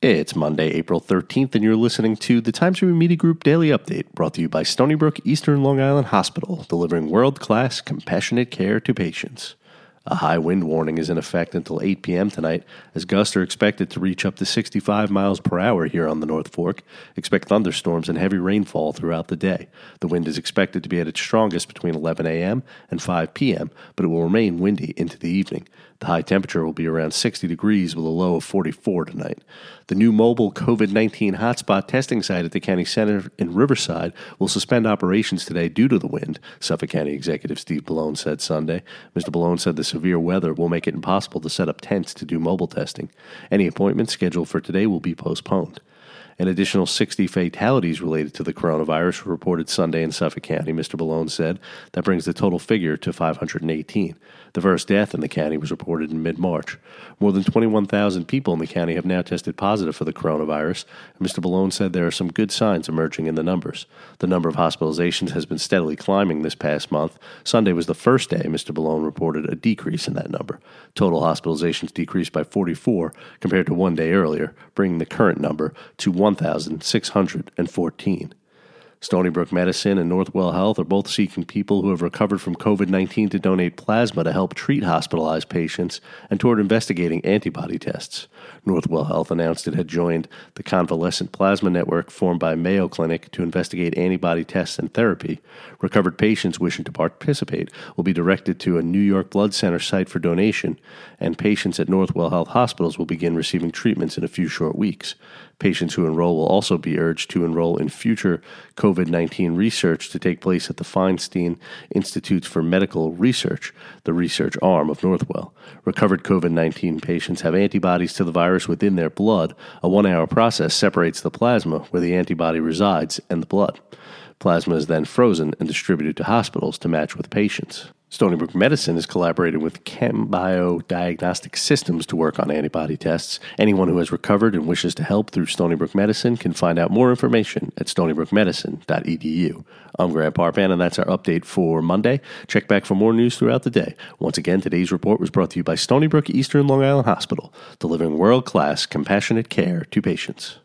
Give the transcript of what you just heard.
It's Monday, April 13th, and you're listening to the Times Review Media Group Daily Update, brought to you by Stony Brook Eastern Long Island Hospital, delivering world class, compassionate care to patients. A high wind warning is in effect until 8 p.m. tonight, as gusts are expected to reach up to 65 miles per hour here on the North Fork. Expect thunderstorms and heavy rainfall throughout the day. The wind is expected to be at its strongest between 11 a.m. and 5 p.m., but it will remain windy into the evening. The high temperature will be around 60 degrees with a low of 44 tonight. The new mobile COVID 19 hotspot testing site at the county center in Riverside will suspend operations today due to the wind, Suffolk County Executive Steve Bellone said Sunday. Mr. Bellone said the severe weather will make it impossible to set up tents to do mobile testing. Any appointments scheduled for today will be postponed. An additional 60 fatalities related to the coronavirus were reported Sunday in Suffolk County, Mr. Bellone said. That brings the total figure to 518. The first death in the county was reported in mid March. More than 21,000 people in the county have now tested positive for the coronavirus, and Mr. Bellone said there are some good signs emerging in the numbers. The number of hospitalizations has been steadily climbing this past month. Sunday was the first day Mr. Bellone reported a decrease in that number. Total hospitalizations decreased by 44 compared to one day earlier, bringing the current number to 1,614. Stony Brook Medicine and Northwell Health are both seeking people who have recovered from COVID 19 to donate plasma to help treat hospitalized patients and toward investigating antibody tests. Northwell Health announced it had joined the Convalescent Plasma Network formed by Mayo Clinic to investigate antibody tests and therapy. Recovered patients wishing to participate will be directed to a New York Blood Center site for donation, and patients at Northwell Health hospitals will begin receiving treatments in a few short weeks. Patients who enroll will also be urged to enroll in future COVID 19 research to take place at the Feinstein Institutes for Medical Research, the research arm of Northwell. Recovered COVID 19 patients have antibodies to the virus within their blood. A one hour process separates the plasma, where the antibody resides, and the blood. Plasma is then frozen and distributed to hospitals to match with patients. Stony Brook Medicine is collaborating with ChemBio Diagnostic Systems to work on antibody tests. Anyone who has recovered and wishes to help through Stony Brook Medicine can find out more information at stonybrookmedicine.edu. I'm Grant Parpan, and that's our update for Monday. Check back for more news throughout the day. Once again, today's report was brought to you by Stony Brook Eastern Long Island Hospital, delivering world class, compassionate care to patients.